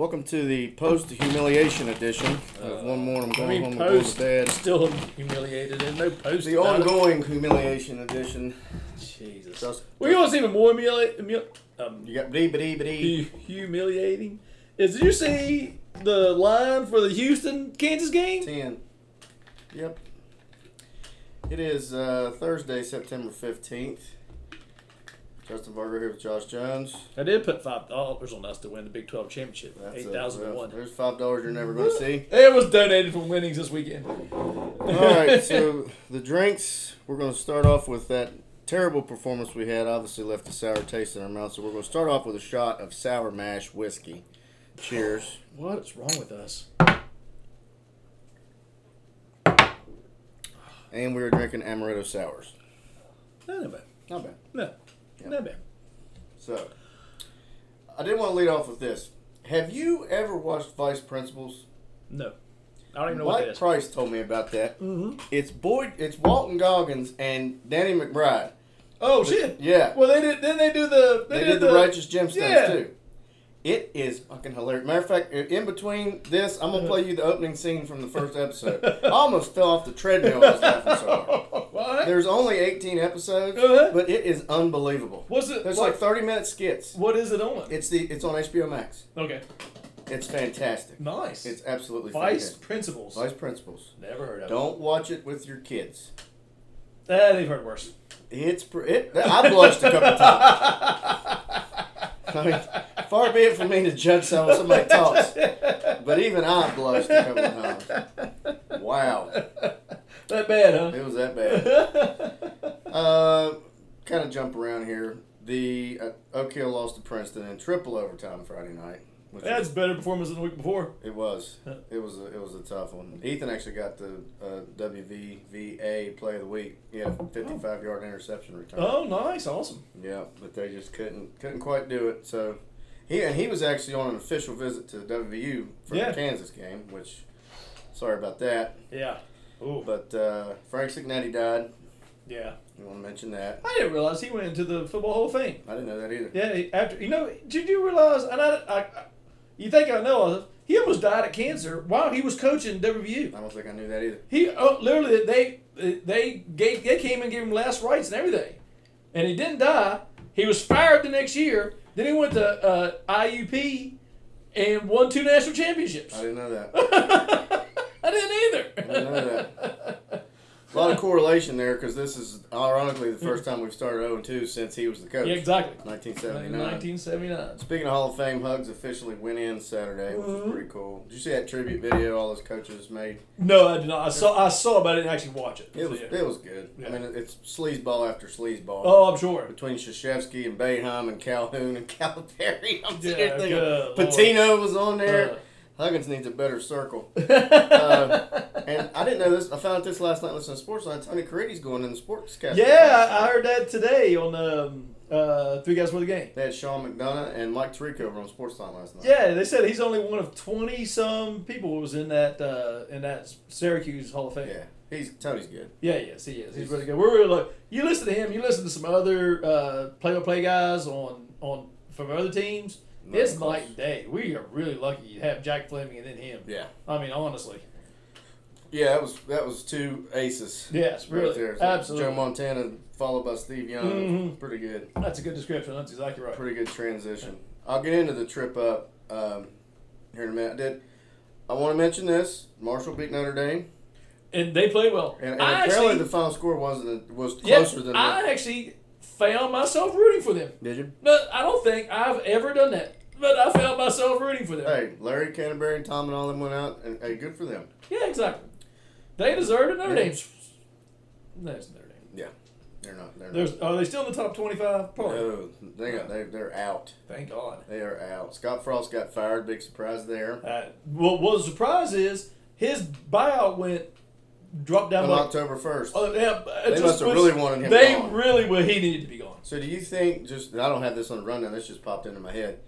Welcome to the post humiliation edition of one more. I'm I going mean, home and going to post bed. still humiliated and no post. The about it. ongoing humiliation edition. Jesus. Just, Well, you know what's even more humili- humil- um, you got hu- humiliating? Is did you see the line for the Houston Kansas game? Ten. Yep. It is uh, Thursday, September fifteenth. Justin Vargo here with Josh Jones. I did put five dollars on us to win the Big Twelve championship. That's Eight thousand Well, one. There's five dollars you're never going to see. It was donated from winnings this weekend. All right, so the drinks. We're going to start off with that terrible performance we had. Obviously, left a sour taste in our mouth. So we're going to start off with a shot of sour mash whiskey. Cheers. What is wrong with us? And we were drinking amaretto sours. Not bad. Not bad. No, Yeah. not bad. So, I did want to lead off with this. Have you ever watched Vice Principals? No, I don't even know what Mike that is. Price told me about that. Mm-hmm. It's Boyd. It's Walton Goggins and Danny McBride. Oh shit! Yeah, Well, they did. Then they do the. they, did the, Righteous Gemstones Yeah. too. It is fucking hilarious. Matter of fact, in between this, I'm gonna play you the opening scene from the first episode. I almost fell off the treadmill. I was laughing so hard. There's only 18 episodes, Uh-huh. but it is unbelievable. What's it? There's what, like 30 minute skits. what is it on? It's the it's on HBO Max. Okay, It's fantastic. nice. It's absolutely Vice fantastic. principles. Vice Principals. Never heard of it. Don't watch it with your kids. Ah, they've heard worse. It's it. I blushed a couple times. I mean, far be it from me to judge how somebody talks, but even I blushed a couple of times. Wow, That bad, huh? it was that bad. Uh, kind of jump around here. The uh, Oak Hill lost to Princeton in triple overtime Friday night. Which That's better performance than the week before. It was. It was. A, it was a tough one. Ethan actually got the uh, WVVA Play of the Week. Had 55 yard interception return. Oh, nice, awesome. Yeah, but they just couldn't couldn't quite do it. So he and he was actually on an official visit to WVU for Yeah. the Kansas game. Which, sorry about that. Yeah. Ooh. But uh, Frank Cignetti died. Yeah. You want to mention that? I didn't realize he went into the Football Hall of Fame. I didn't know that either. Yeah. After you know, did you realize? And I, I, I you think I know? He almost died of cancer while he was coaching WVU. I don't think I knew that either. He oh, literally they they gave they came and gave him last rites and everything, and he didn't die. He was fired the next year. Then he went to uh, IUP and won two national championships. I didn't know that. I didn't either. I didn't know A lot of correlation there because this is ironically the first time we've started 0 2 since he was the coach. yeah, exactly. 1979. 1979. Speaking of Hall of Fame, Hugs officially went in Saturday, which was pretty cool. Did you see that tribute video all those coaches made? No, I did not. I saw I saw, but I didn't actually watch it. It was it was good. Yeah. I mean, it's sleazeball after sleazeball. Oh, I'm sure. Between Krzyzewski and Boeheim and Calhoun and Calipari, I'm Yeah, thinking. Pitino was on there. Uh. Huggins needs a better circle. Uh, and I didn't know this. I found out this last night listening to Sportsline. Tony Caridi's going in the sportscast. yeah, I I heard that today on um, uh, Three Guys for the Game. They had Sean McDonough and Mike Tirico over on Sportsline last night. Yeah, they said he's only one of twenty some people who was in that uh, in that Syracuse Hall of Fame. Yeah. He's Tony's good. Yeah, yes, he is. He's really good. We're really like you listen to him. You listen to some other uh, play-by-play guys on on from other teams. Not it's night and day. We are really lucky to have Jack Fleming and then him. Yeah. I mean, honestly, Yeah, that was that was two aces. yes, right really, there. So absolutely. Joe Montana followed by Steve Young. Mhm. Pretty good. That's a good description. That's exactly right. Pretty good transition. I'll get into the trip up um, here in a minute. I did I want to mention this? Marshall beat Notre Dame, And they played well. and, and apparently actually, the final score wasn't was yeah, closer than. That. I actually found myself rooting for them. did you? But I don't think I've ever done that. But I found myself rooting for them. Hey, Larry Canterbury and Tom and all them went out, and hey, good for them. Yeah, exactly. They deserved it. Notre Yeah. Dame's. That's Notre Dame. Yeah, they're not. They're There's, are they still in the top 25? Probably. no, they got they they're out. Thank God. They are out. Scott Frost got fired. Big surprise there. Uh, well, well, the surprise is his buyout went dropped down On by. October first. Oh, yeah, They must have was- really wanted him They gone. really well, he needed to be gone. So do you think? Just I don't have this on the rundown. This just popped into my head.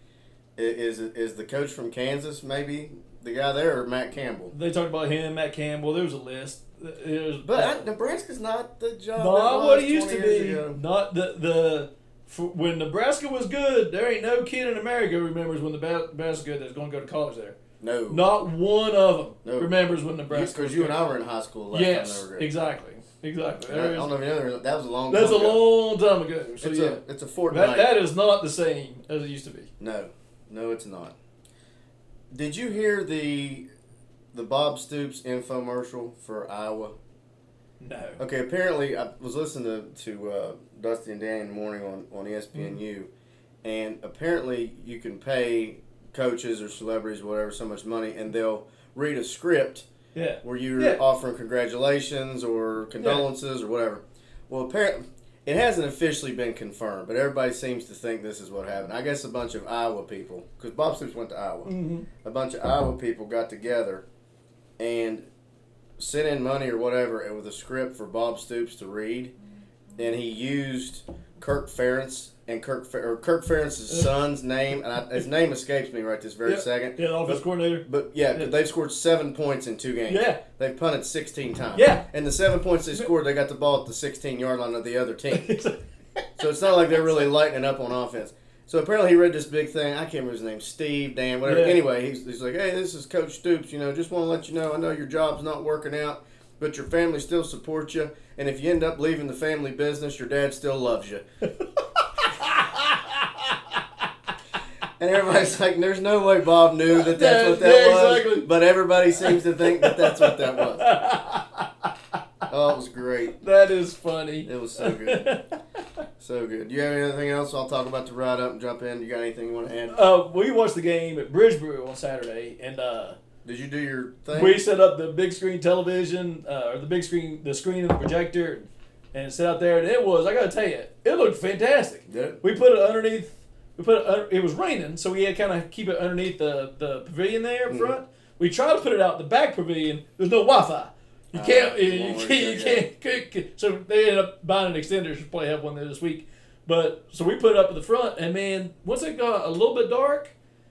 Is is the coach from Kansas maybe the guy there Matt Campbell? They talked about him, Matt Campbell. There was a list. Was, But Nebraska's not the job. not it what it used to be. ago. Not the the for, when Nebraska was good, there ain't no kid in America who remembers when the Nebraska good that's going to go to college there. No. Not one of them No. remembers when Nebraska. Because was you and. I were in high school last Yes, exactly, exactly. And I, There is- don't know if you know that was a long. that's a long time ago. So It's yeah, a it's a fortnight. that, that is not the same as it used to be. No, no, it's not. Did you hear the the Bob Stoops infomercial for Iowa? No. Okay, apparently I was listening to, to uh, Dusty and Danny in the morning on, on ESPNU, Mm-hmm. and apparently you can pay coaches or celebrities or whatever so much money, and they'll read a script Yeah. where you're Yeah. offering congratulations or condolences or whatever. Well, apparently it hasn't officially been confirmed, but everybody seems to think this is what happened. I guess a bunch of Iowa people, because Bob Stoops went to Iowa, Mm-hmm. a bunch of Iowa people got together and sent in money or whatever and with a script for Bob Stoops to read, and he used Kirk Ferentz and Kirk or Kirk Ferentz's mm-hmm. son's name, and I, his name escapes me right this very Yeah. second. Yeah, the offense coordinator. But yeah, Yeah. they've scored seven points in two games. Yeah. They've punted 16 times. Yeah. And the seven points they scored, they got the ball at the 16 yard line of the other team. So it's not like they're really lighting up on offense. So apparently he read this big thing. I can't remember his name. Steve, Dan, whatever. Yeah. Anyway, he's, he's like, hey, this is Coach Stoops. You know, just want to let you know, I know your job's not working out, but your family still supports you. And if you end up leaving the family business, your dad still loves you. And everybody's like, "There's no way Bob knew that that's what that Yeah, was." exactly. But everybody seems to think that that's what that was. Oh, it was great. that is funny. It was so good, so good. Do you have anything else? I'll talk about the ride up and jump in. You got anything you want to add? uh, we watched the game at Bridgebrew on Saturday, and uh, Did you do your thing? we set up the big screen television, uh, or the big screen, the screen and the projector, and it set out there, and it was. I got to tell you, it looked fantastic. Did it? We put it underneath. We put it. Under, it was raining, so we had to kind of keep it underneath the the pavilion there Mm-hmm. in front. We tried to put it out the back pavilion. There's no Wi-Fi. You Ah, can't. you, won't can't. work You can't, can't- So they ended up buying an extender. Should probably have one there this week. But so we put it up at the front, and man, once it got a little bit dark,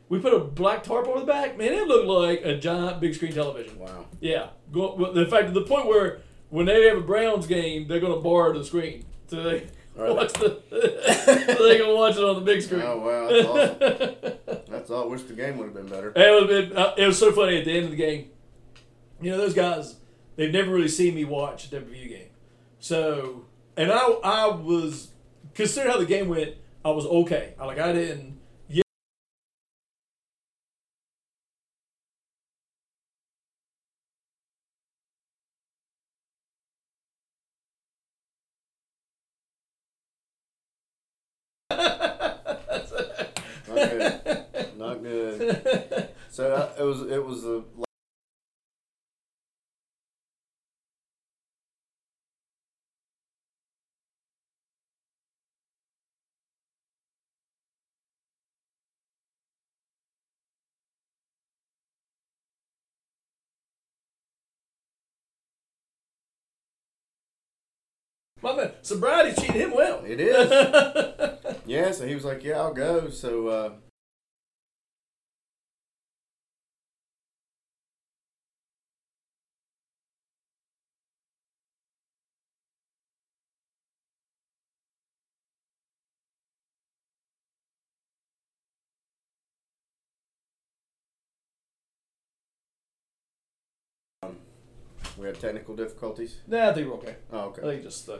we put a black tarp over the back. Man, it looked like a giant big screen television. Wow. Yeah, go, in fact, to the point where when they have a Browns game, they're going to borrow the screen so they Right. watch the. they can watch it on the big screen. Oh wow, that's awesome. That's all. Wish the game would have been better. it, was, it, uh, it was so funny at the end of the game. You know those guys, they've never really seen me watch a WVU game, so and I I was considering how the game went, I was okay. I like I didn't. Yeah. Not good. Not good. So uh, it was. It was the My man, sobriety cheated him well. It is. Yeah, so he was like, "Yeah, I'll go." So uh, we had technical difficulties. nah, I think we're okay. Oh, I okay. think just uh,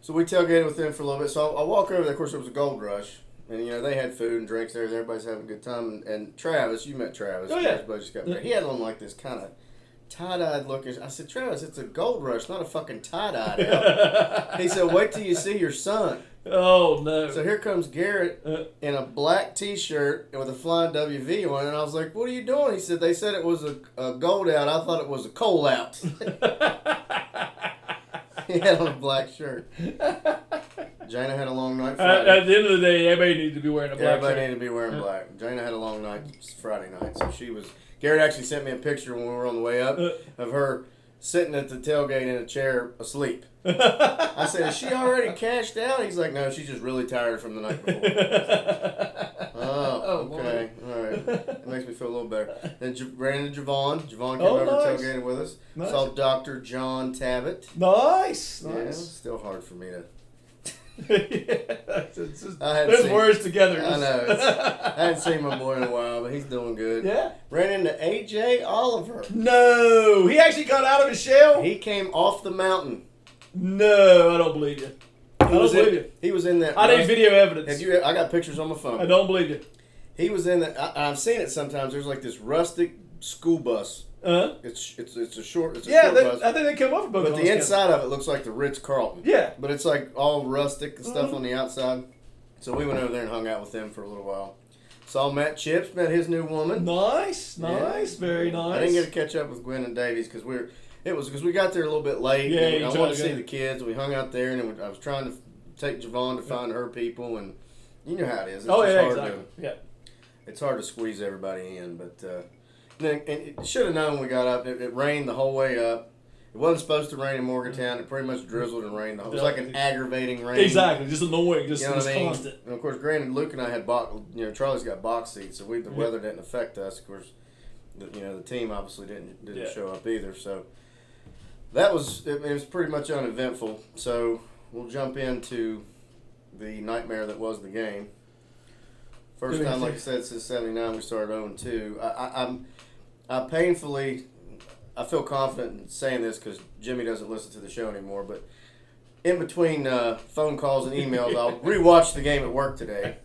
So we tailgated with them for a little bit. So I, I walk over there. Of course, it was a gold rush, and you know they had food and drinks there. Everybody's having a good time. And, and Travis, you met Travis. Oh, yeah. Just got. He had on like this kind of tie-dyed looking. I said, Travis, it's a gold rush, not a fucking tie-dyed out. he said, wait till you see your son. Oh no. So here comes Garrett Uh, in a black T-shirt with a flying WV on, it, and I was like, "What are you doing?" He said, "They said it was a, a gold out. I thought it was a coal out." he had on a black shirt. Jana had a long night at, Friday. at the end of the day, everybody needs to be wearing a black Everybody shirt. needed to be wearing black. Jana had a long night Friday night, so she was. Garrett actually sent me a picture when we were on the way up Uh. of her sitting at the tailgate in a chair asleep. I said, "Is she already cashed out?" He's like, "No, she's just really tired from the night before." Oh, Oh, okay, all right. It makes me feel a little better. Then J- ran into Javon. Javon came Oh, over nice. tailgated with us. Nice. Saw Doctor John Tabbitt. nice, Yeah, nice. still hard for me to It's just- Those seen- words together. I know. I hadn't seen my boy in a while, but he's doing good. yeah. Ran into AJ Oliver. No, he actually got out of his shell. He came off the mountain. No, I don't believe you. I don't believe in, you. he was in that. I need video evidence. Have you? I got pictures on my phone. I don't believe you. He was in that. I've seen it sometimes. There's like this rustic school bus. Uh, It's it's it's a short. It's a yeah, short they, bus. I think they with both. But the inside of it looks like the Ritz Carlton. Yeah. But it's like all rustic and stuff Mhm. on the outside. So we went over there and hung out with them for a little while. Saw Matt Chips, met his new woman. Nice, Yeah. nice, very nice. I didn't get to catch up with Gwen and Davies because we were. It was because we got there a little bit late. Yeah, I wanted to to see the kids. We hung out there, and I was trying to take Javon to find her people, and you know how it is. It's oh just yeah, hard exactly. to Yeah. it's hard to squeeze everybody in, but uh, and it should have known when we got up. It, it rained the whole way up. It wasn't supposed to rain in Morgantown. It pretty much drizzled and rained. It was like an aggravating rain. Exactly, just annoying, just, You know just I mean? constant. And of course, granted, Luke and I had box. You know, Charlie's got box seats, so we the Yeah. weather didn't affect us. Of course, the, you know the team obviously didn't didn't Yeah. show up either. So that was it, it was pretty much uneventful. So we'll jump into the nightmare that was the game. First Give me a time, like I said, since '79, we started 0 2. I, I, I'm I painfully I feel confident in saying this because Jimmy doesn't listen to the show anymore, but. In between uh, phone calls and emails, I'll rewatch the game at work today,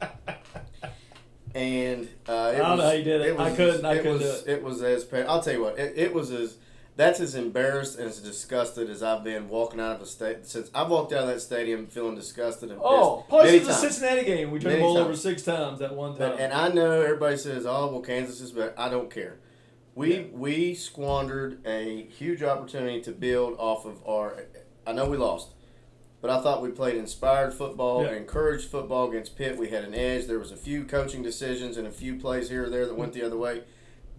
and uh, it I don't was, know how you did it. I couldn't- I it couldn't was, do it. was as pa- I'll tell you what. It, it was as that's as embarrassed and as disgusted as I've been walking out of a state since I've walked out of that stadium feeling disgusted and Oh, pissed plus it's a. Cincinnati game. We turned Many the ball over six times at one time. But, and I know everybody says, "Oh, well, Kansas is better." I don't care. We Yeah. we squandered a huge opportunity to build off of our. I know we lost, but I thought we played inspired football, Yeah. encouraged football against Pitt. We had an edge. There was a few coaching decisions and a few plays here or there that went the other way.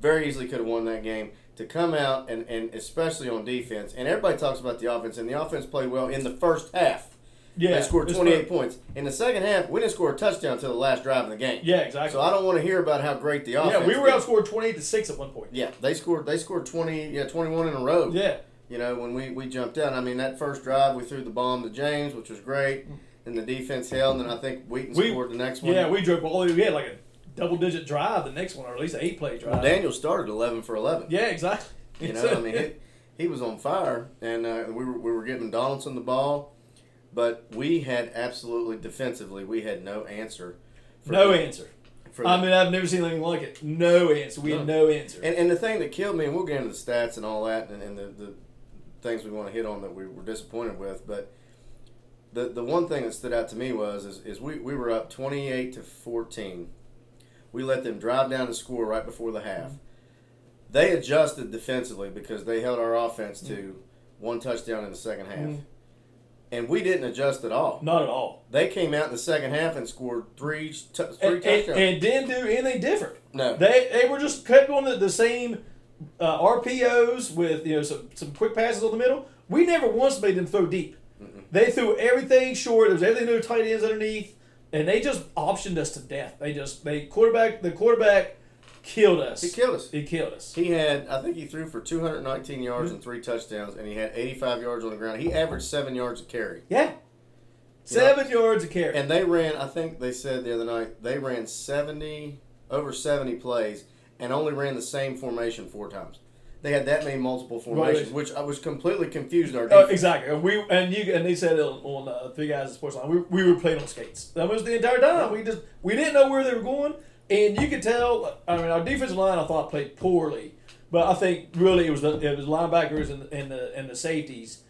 Very easily could have won that game. To come out and, and especially on defense, and everybody talks about the offense, and the offense played well in the first half. Yeah, they scored 28 fun. points. In the second half, we didn't score a touchdown until the last drive of the game. Yeah, exactly. So I don't want to hear about how great the offense. yeah, we were did. outscored twenty-eight to six at one point. Yeah, they scored. They scored twenty. Yeah, twenty-one in a row. Yeah, You know, when we, we jumped out. I mean, that first drive, we threw the bomb to James, which was great, and the defense held. And then I think Wheaton We- scored the next one. yeah, we drove all. We had like a double-digit drive the next one, or at least an eight-play drive. Well, Daniel started eleven for eleven. Yeah, exactly. You know, I mean, he, he was on fire, and uh, we were we were giving Donaldson the ball, but we had absolutely defensively, we had no answer. For no the- answer. I mean, I've never seen anything like it. No answer. We had no answer. And, and the thing that killed me, and we'll get into the stats and all that, and, and the, the things we want to hit on that we were disappointed with, but the the one thing that stood out to me was is, is we, we were up twenty eight to fourteen. We let them drive down the score right before the half. They adjusted defensively because they held our offense to one touchdown in the second half. Mhm. And we didn't adjust at all. Not at all. They came out in the second half and scored three, t- three And, and, touchdowns. and didn't do anything different. no. They they were just kept on the, the same uh, RPOs with you know some, some quick passes on the middle. We never once made them throw deep. They threw everything short. There was everything no tight ends underneath, and they just optioned us to death. They just they quarterback the quarterback killed us. he killed us. He killed us. He had, I think he threw for 219 yards and three touchdowns, and he had 85 yards on the ground. He averaged seven yards a carry. Yeah, seven yards a carry. And they ran, I think they said the other night, they ran 70, over 70 plays, and only ran the same formation four times. They had that many multiple formations, which I was completely confused. Our Oh, defense. exactly. And We and you and they said it on, on uh, Three Guys at Sports Line. We, we were playing on skates. That was the entire time. We just we didn't know where they were going, and you could tell. I mean, our defensive line I thought played poorly, but I think really it was the it was linebackers and, and the and the safeties.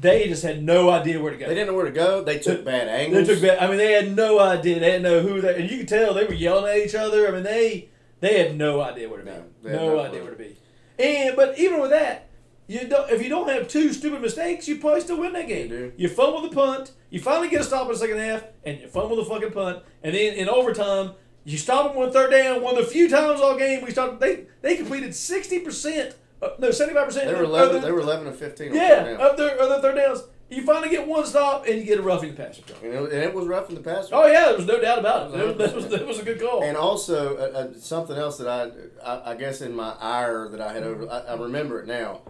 They just had no idea where to go. They didn't know where to go. They took bad angles. They took bad. I mean, they had no idea. They didn't know who they. And you could tell they were yelling at each other. I mean, they they had no idea where to be. No, No, no idea clue. where to be. And but even with that, you don't. If you don't have two stupid mistakes, you probably still win that game. do. You fumble the punt. You finally get a stop in the second half, and you fumble the fucking punt. And then in overtime, you stop them on third down. One of the few times all game we stopped. They they completed sixty percent. Uh, no, seventy five percent. They were 11, they were 11 and 15 on Yeah, of their of their third downs. You finally get one stop, and you get a roughing the passer. And it, and it was rough in the pass. Oh yeah, there was no doubt about it. That was, that was, was a good call. And also, uh, uh, something else that I, I, I guess in my ire that I had over, I, I remember it now.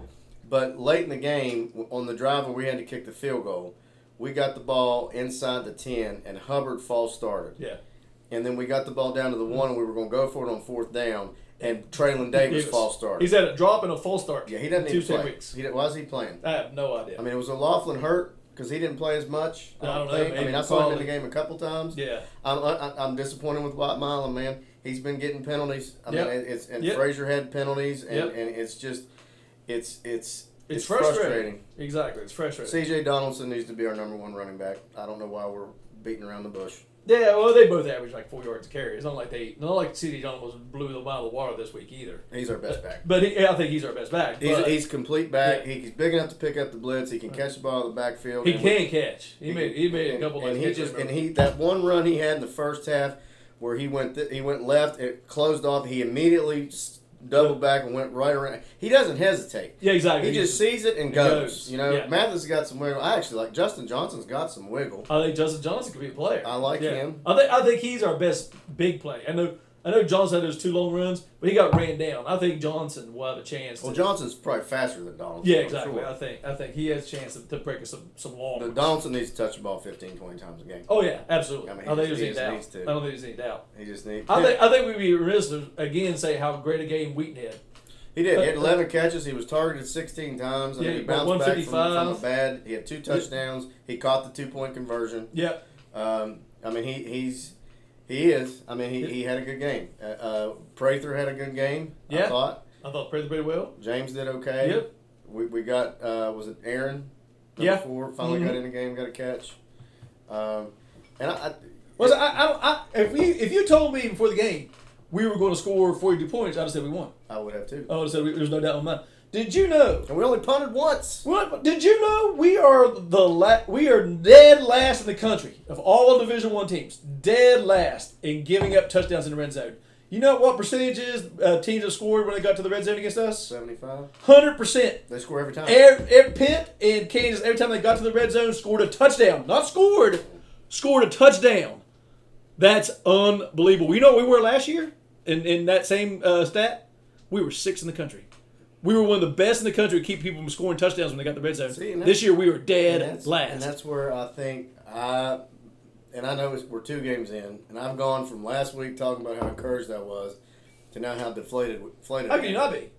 But late in the game, on the drive where we had to kick the field goal, we got the ball inside the ten, and Hubbard false started. Yeah. And then we got the ball down to the one, and we were going to go for it on fourth down, and Traylon Davis Davis. false started. He's had a drop and a full start. yeah, he doesn't two need to play. weeks. He, why is he playing? I have no idea. I mean, it was a Laughlin hurt because he didn't play as much? I don't know, think. I maybe mean, I saw him in the game a couple times. yeah. I'm, I, I'm disappointed with Wyatt Milum, man. He's been getting penalties. I Yep. mean, it's and Yep. Frazier had penalties, and, Yep. and it's just, it's it's It's, frustrating. frustrating. Exactly. It's frustrating. C.J. Donaldson needs to be our number one running back. I don't know why we're beating around the bush. Yeah, well, they both average like four yards a carry. It's not like they, not like CD was blew them out of the water this week either. He's our best back. But he, I think he's our best back. He's, but he's complete back. Yeah. He's big enough to pick up the blitz. He can catch the ball in the backfield. he And we- can catch. He made he made a couple and he just and he that one run he had in the first half where he went th- he went left it closed off he immediately doubled back and went right around he doesn't hesitate yeah, exactly. he just sees it and goes, goes. you know Yeah. Mathis got some wiggle I actually like Justin Johnson's got some wiggle I think Justin Johnson could be a player. I like Yeah. him I think I think he's our best big play. I know I know Johnson had those two long runs, but he got ran down. I think Johnson will have a chance. To, well Johnson's probably faster than Donaldson yeah, exactly. sure. I think I think he has a chance to, to break some some long. but. Donaldson needs to touch the ball 15 20 times a game Oh yeah, absolutely. I I, mean, don't think there's just- any he doubt. just needs to. I don't think there's any doubt. he just needs I think I think we'd be remiss to again say how great a game Wheaton had. He did. He Uh, had 11 catches. He was targeted 16 times. I Yeah, mean, he bounced back from, from a 155. bad. He had two touchdowns. He caught the two point conversion. Yeah, Um, I mean, he he's he is. I mean, he, he had a good game. Uh, uh, Prather had a good game. Yeah. I thought I thought pretty pretty well. James did okay. Yep. We, we got uh, was it Aaron? Yeah. Four finally Mhm. got in the game, got a catch. Um, and I, I Was I, I don't I, if we if you told me before the game we were going to score 42 points, I'd have said we won. I would have too. I would have said we, there's no doubt in my mind. Did you know? And we only punted once. What did you know? We are the la- we are dead last in the country of all Division One teams. Dead last in giving up touchdowns in the red zone. You know what percentages uh, teams have scored when they got to the red zone against us? 75. Hundred percent. They score every time. Every, every Pitt and Kansas, every time they got to the red zone, scored a touchdown. Not scored, scored a touchdown. That's unbelievable. You know what we were last year in, in that same uh, stat? We were six in the country. We were one of the best in the country to keep people from scoring touchdowns when they got the red zone. See, this year we were and dead that's, last. and that's where I think I, and I know it's, we're two games in, and I've gone from last week talking about how encouraged I was to now how deflated deflated. How can you not be?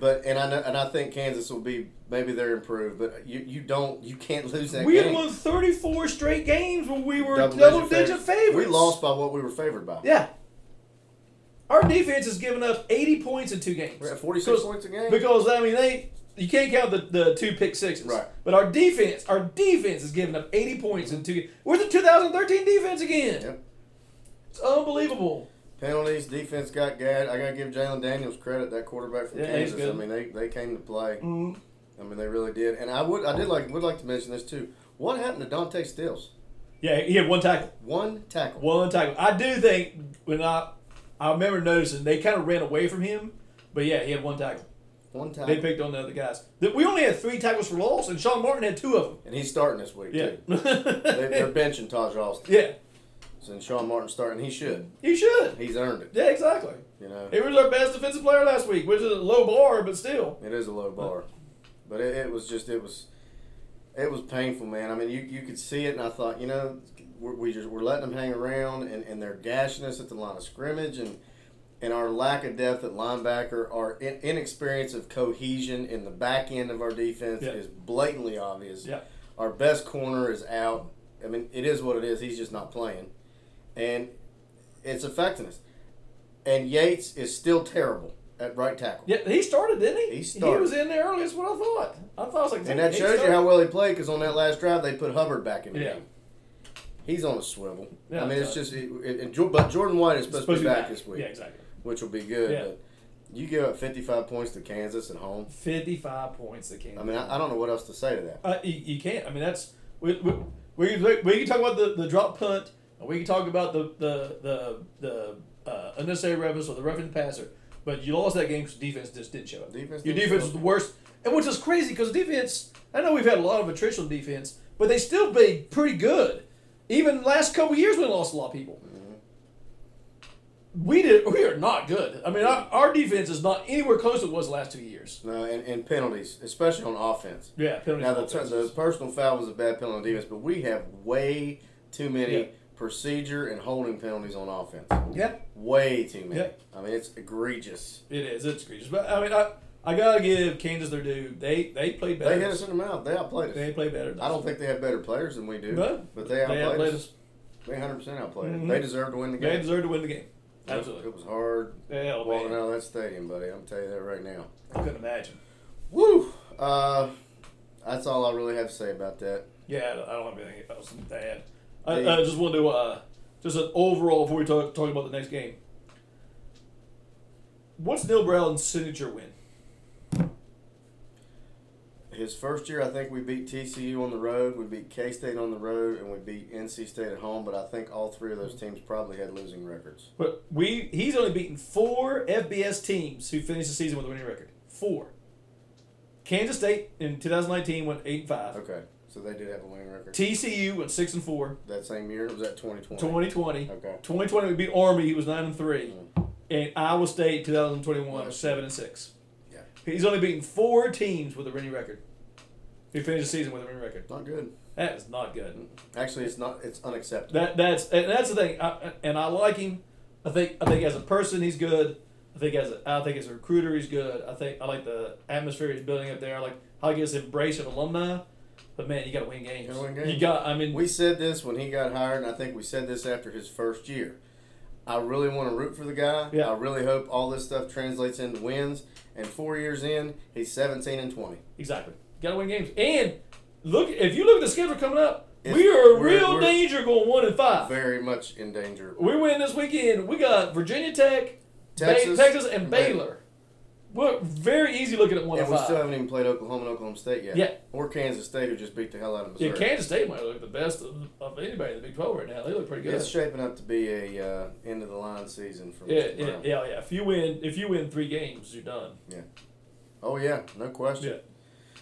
But and I know, and I think Kansas will be maybe they're improved, but you you don't you can't lose that We game. had won 34 straight games when we were Double-digit digit favorites. favorites. We lost by what we were favored by. Yeah. Our defense has given up 80 points in two games. We're at 46 Because- points a game. Because I mean they you can't count the, the two pick sixes. Right. But our defense, our defense has given up 80 points in two games. We're the 2013 defense again. Yep. It's unbelievable. Penalties, defense got gad. I got to give Jalon Daniels credit. That quarterback from Yeah, Kansas. I mean, they, they came to play. Mm. I mean, they really did. And I would I did like would like to mention this too. What happened to Dante Stills? Yeah, he had one tackle. One tackle. One tackle. I do think when I I remember noticing they kind of ran away from him, but yeah, he had one tackle. One tackle. They picked on the other guys. We only had three tackles for loss, and Sean Martin had two of them. And he's starting this week Yeah. too. They, they're benching Taijh Alston. yeah, And Sean Martin starting. He should. He should. He's earned it. Yeah, exactly. You know. He was our best defensive player last week, which is a low bar, but still. It is a low bar, but it, it was just it was, it was painful, man. I mean, you, you could see it, and I thought, you know, we're, we just we're letting them hang around, and, and they're gashing us at the line of scrimmage, and and our lack of depth at linebacker, our in, inexperience of cohesion in the back end of our defense Yeah. is blatantly obvious. Yeah. Our best corner is out. I mean, it is what it is. He's just not playing, and it's affecting us. And Yates is still terrible at right tackle. Yeah, he started, didn't he? He started. He was in there early. That's what I thought. I thought I was like, And that shows you how well he played because on that last drive they put Hubbard back in the Yeah. game. He's on a swivel. Yeah, I mean, it's just, it, it, and Jo- but Jordan White is supposed, to be back, this week, Yeah, exactly. which will be good. Yeah. But you give up 55 points to Kansas at home. 55 points to Kansas. I mean, I, I don't know what else to say to that. Uh, you, you can't. I mean, that's we we, we, we, we can talk about the, the drop punt. We can talk about the the the, the uh, unnecessary roughness or the roughing passer. But you lost that game because defense just didn't show up. Defense Your defense was the worst, and which is crazy because defense. I know we've had a lot of attritional defense, but they still played pretty good. Even last couple years, we lost a lot of people. we did. We are not good. I mean, our, our defense is not anywhere close to what it was the last two years. No, and, and penalties, especially on offense. Yeah, penalties. Now the, the personal foul was a bad penalty on defense, but we have way too many Yeah. procedure and holding penalties on offense. yeah, Way too many. Yeah. I mean, it's egregious. it is. It's egregious. But I mean, I, I gotta give Kansas their due. They they played better. They hit us in the mouth. They outplayed us. They played better. than I don't us. think they have better players than we do, No. but they they outplayed, outplayed us. us. They 100% outplayed us. Mhm. They deserve to win the game. They game. deserved to win the game. Absolutely. It was hard Hell, walking man. out of that stadium, buddy. I'm telling you that right now. I couldn't imagine. Woo! Uh, that's all I really have to say about that. Yeah, I don't have anything else to add. I, I just want to uh, just an overall before we talk talk about the next game. What's Neal Brown's signature win? His first year, I think we beat TCU on the road, we beat K State on the road, and we beat NC State at home. But I think all three of those teams probably had losing records. But we he's only beaten four FBS teams who finished the season with a winning record. Four. Kansas State in 2019 went eight and five. Okay, so they did have a winning record. TCU went six and four. that same year, was that 2020? 2020. Okay. 2020 we beat Army. He was nine and three. Mm. And Iowa State 2021 was seven and six. Yeah. He's only beaten four teams with a winning record. He finished the season with a winning record. Not good. That is not good. Actually, it's not. It's unacceptable. That that's and that's the thing. I, and I like him. I think I think as a person he's good. I think as a, I think as a recruiter he's good. I think I like the atmosphere he's building up there. I like how he gets the embrace of alumni. But man, you got to win games. Gotta win games. You got. I mean, We said this when he got hired, and I think we said this after his first year. I really want to root for the guy. Yeah. I really hope all this stuff translates into wins. And four years in, he's 17 and 20. exactly. Got to win games. And look, if you look at the schedule coming up, It's- we are real we're- danger going one and five. Very much in danger. We win this weekend. We got Virginia Tech, Texas, Texas, Texas and Baylor. We're very easy looking at one And and we five. still haven't even played Oklahoma and Oklahoma State yet. Yeah. Or Kansas State, who just beat the hell out of yeah, Kansas State might look the best of, of anybody in the Big 12 right now. They look pretty good. It's shaping up to be a uh, end of the line season for Yeah, Mr. yeah, yeah, yeah. If you win, if you win three games, you're done. Yeah. Oh yeah, no question. Yeah.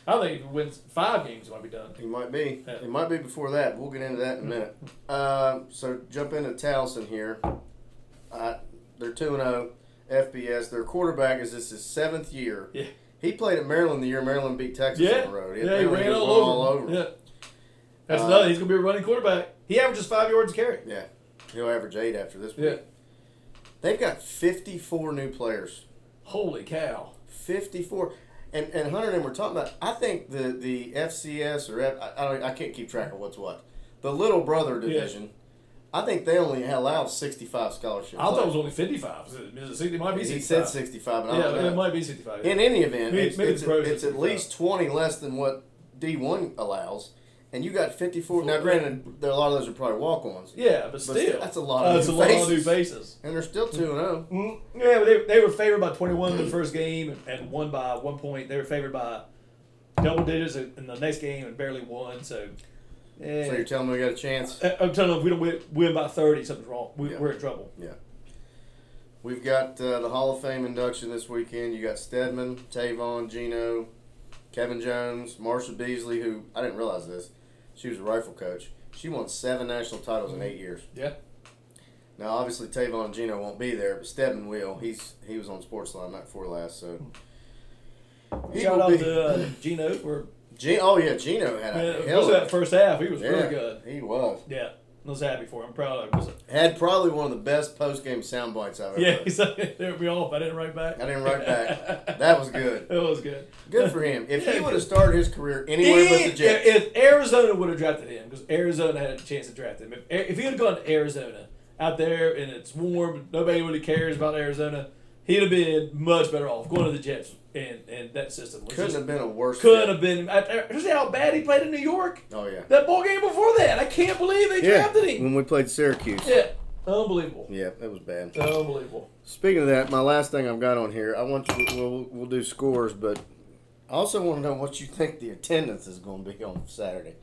I think if you win five games, you might be done. He might be. Yeah. He might be before that. We'll get into that in a minute. Uh, so jump into Towson here. Uh, they're two and zero. FBS. Their quarterback is this his seventh year. Yeah. He played at Maryland the year Maryland beat Texas Yeah, on the road. yeah, he ran all over. all over. Yeah, that's Uh, another. He's gonna be a running quarterback. He averages five yards a carry. Yeah. He'll average eight after this week. Yeah. They've got fifty four new players. Holy cow! 54 and and Hunter and were talking about I think the the FCS or F, I, I don't I can't keep track of what's what the little brother division I think they only allow 65 scholarships. I thought it was only fifty-five. Is it 60? Might be 65. he said 65 but I yeah, don't it might be sixty-five. in any event Maybe- it's, maybe it's, the it's at least 20 less than what D1 allows and you got 54 now granted there, a lot of those are probably walk-ons yeah, but still, that's a lot of Uh, that's a lot of new faces. faces. and they're still 2 and 0 Mm, Yeah, but they, they were favored by 21 in the first game and, won by one point. They were favored by double digits in the next game and barely won. So, yeah. so you're telling me we got a chance I- I'm telling you, if we don't win, win by 30, something's wrong. We, Yeah. We're in trouble. Yeah. We've got uh, the Hall of Fame induction this weekend. You got Stedman, Tavon, Geno, Kevin Jones, Marsha Beasley, who I didn't realize this. She was a rifle coach. She won seven national titles in eight years. Yeah. Now, obviously, Tavon and Geno won't be there, but Stedman will. He's he was on Sportsline night before last, so. He Shout out be- to uh, Geno for Ge- oh yeah, Geno had a most hell of that first half. He was yeah, really good. He was Yeah, I was happy for him. I'm proud of him. had probably one of the best post game sound bites I've ever. Yeah, he's like, threw me off. I didn't write back. I didn't write back. That was good. That was good. Good for him. If he would have started his career anywhere but the Jets, if Arizona would have drafted him, because Arizona had a chance to draft him, if, if he had gone to Arizona out there and it's warm, nobody really cares about Arizona, he'd have been much better off going to the Jets and, and that system. Was couldn't just, have been a worse. couldn't fit. have been. See how bad he played in New York? Oh yeah. That ball game before that, I can't believe they drafted him. When we played Syracuse. Yeah, unbelievable, Yeah, that was bad. unbelievable. Speaking of that, my last thing I've got on here, I want you. We'll we'll do scores, but I also want to know what you think the attendance is going to be on Saturday.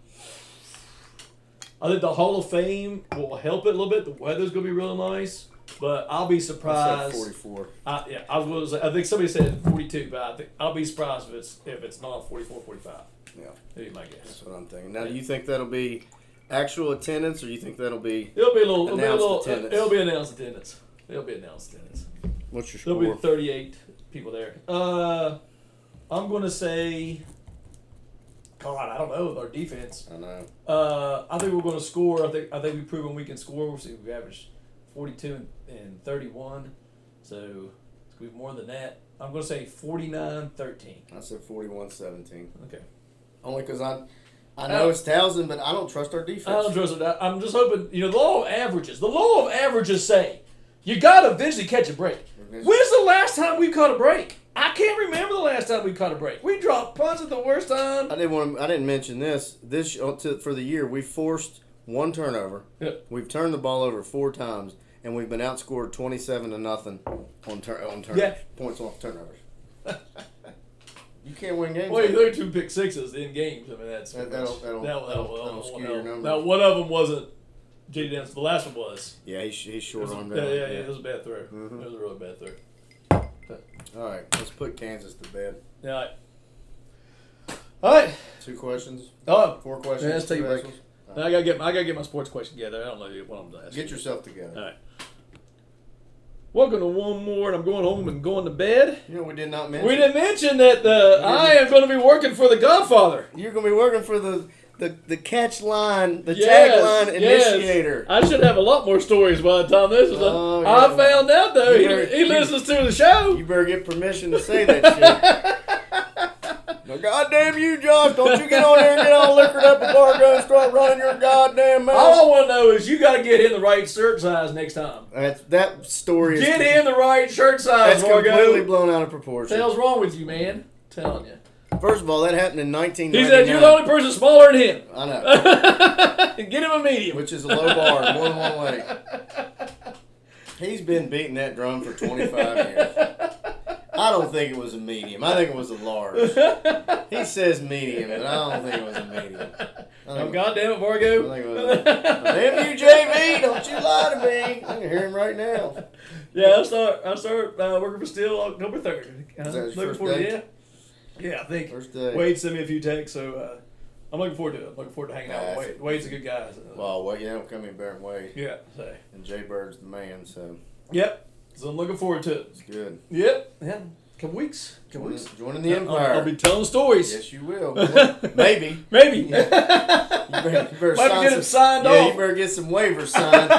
I think the Hall of Fame will help it a little bit. The weather's gonna be real nice, but I'll be surprised. forty-four. I, yeah, I was. I think somebody said 42, but I think I'll be surprised if it's if it's not 44, 45. Yeah, That'd be my guess. that's what I'm thinking. Now, do you think that'll be actual attendance, or do you think that'll be? It'll be a little. It'll be a Announced little. attendance. It'll be announced attendance. It'll be announced, Dennis. What's your score? There'll be 38 people there. Uh, I'm going to say, God, I don't know, our defense. I know. Uh, I think we're going to score. I think I think we've proven we can score. We'll see, we averaged 42 and, and 31, so it's going to be more than that. I'm going to say 49-13. I said 41-17. Okay. Only because I, I know it's Townsend, but I don't trust our defense. I don't trust it. I'm just hoping. You know, the law of averages. The law of averages say you got to eventually catch a break. When's the last time we caught a break? I can't remember the last time we caught a break. We dropped punts at the worst time. I didn't want. To, I didn't mention this. This uh, for the year, we forced one turnover. Yep. We've turned the ball over four times, and we've been outscored twenty-seven to nothing on tur- on turn Yeah. points off turnovers. you can't win games. Well, like you that. look at two pick sixes in games. I mean, that's That- that'll- that'll- that'll, that'll- that'll, that'll skew that'll- your numbers. Now, one of them wasn't JT Daniels. The last one was. yeah, he's, he's short on that. yeah, yeah, It was a bad throw. Mhm. It was a really bad throw. All right, let's put Kansas to bed. Yeah. All right. All right. Two questions, Oh, four questions. Yeah, let's take a break. assholes. I gotta get I gotta get my sports question together. I don't know what I'm asking. Get yourself together. All right. Welcome to one more, and I'm going home and going to bed. You know we did not mention. We didn't mention that uh, I am going to be working for the Godfather. You're gonna be working for the the, the catch line, the Yes, tagline yes. initiator. I should have a lot more stories by the time this is done. Oh, I yeah. found out though he, better- he listens to the show. You better get permission to say that shit. now, goddamn you, Josh! Don't you get on there and get all liquored up and Fargo and start running your goddamn mouth. All I want to know is you got to get in the right shirt size next time. That's, that story is Get in the right shirt size, That's completely blown out of What the proportion. hell's wrong with you, man? telling you. First of all, that happened in 1999. He said you're the only person smaller than him. I know, Get him a medium. which is a low bar, more than one way. He's been beating that drum for 25 years. I don't think it was a medium. I think it was a large. He says medium, but I don't think it was a medium. Oh, it was- God damn it, I think it was a, damn you, JV! Don't you lie to me. I can hear him right now. Yeah, I start. I start uh, working for Steel October third. Uh, Is that his looking first forward to day? yeah. Yeah, I think First day. Wade sent me a few texts, so uh, I'm looking forward to it. I'm looking forward to hanging out with Wade. Wade's a good guy. So. Well, well, you don't come in bearing weight, yeah. So. and Jay Bird's the man, so Yep. So I'm looking forward to it. it's good. Yep. Yeah. Couple weeks. Couple weeks. joining the I'll, empire. I'll be telling stories. yes, you will. Maybe. Maybe. You better, you better Might sign get some, signed yeah, you better get some waivers signed.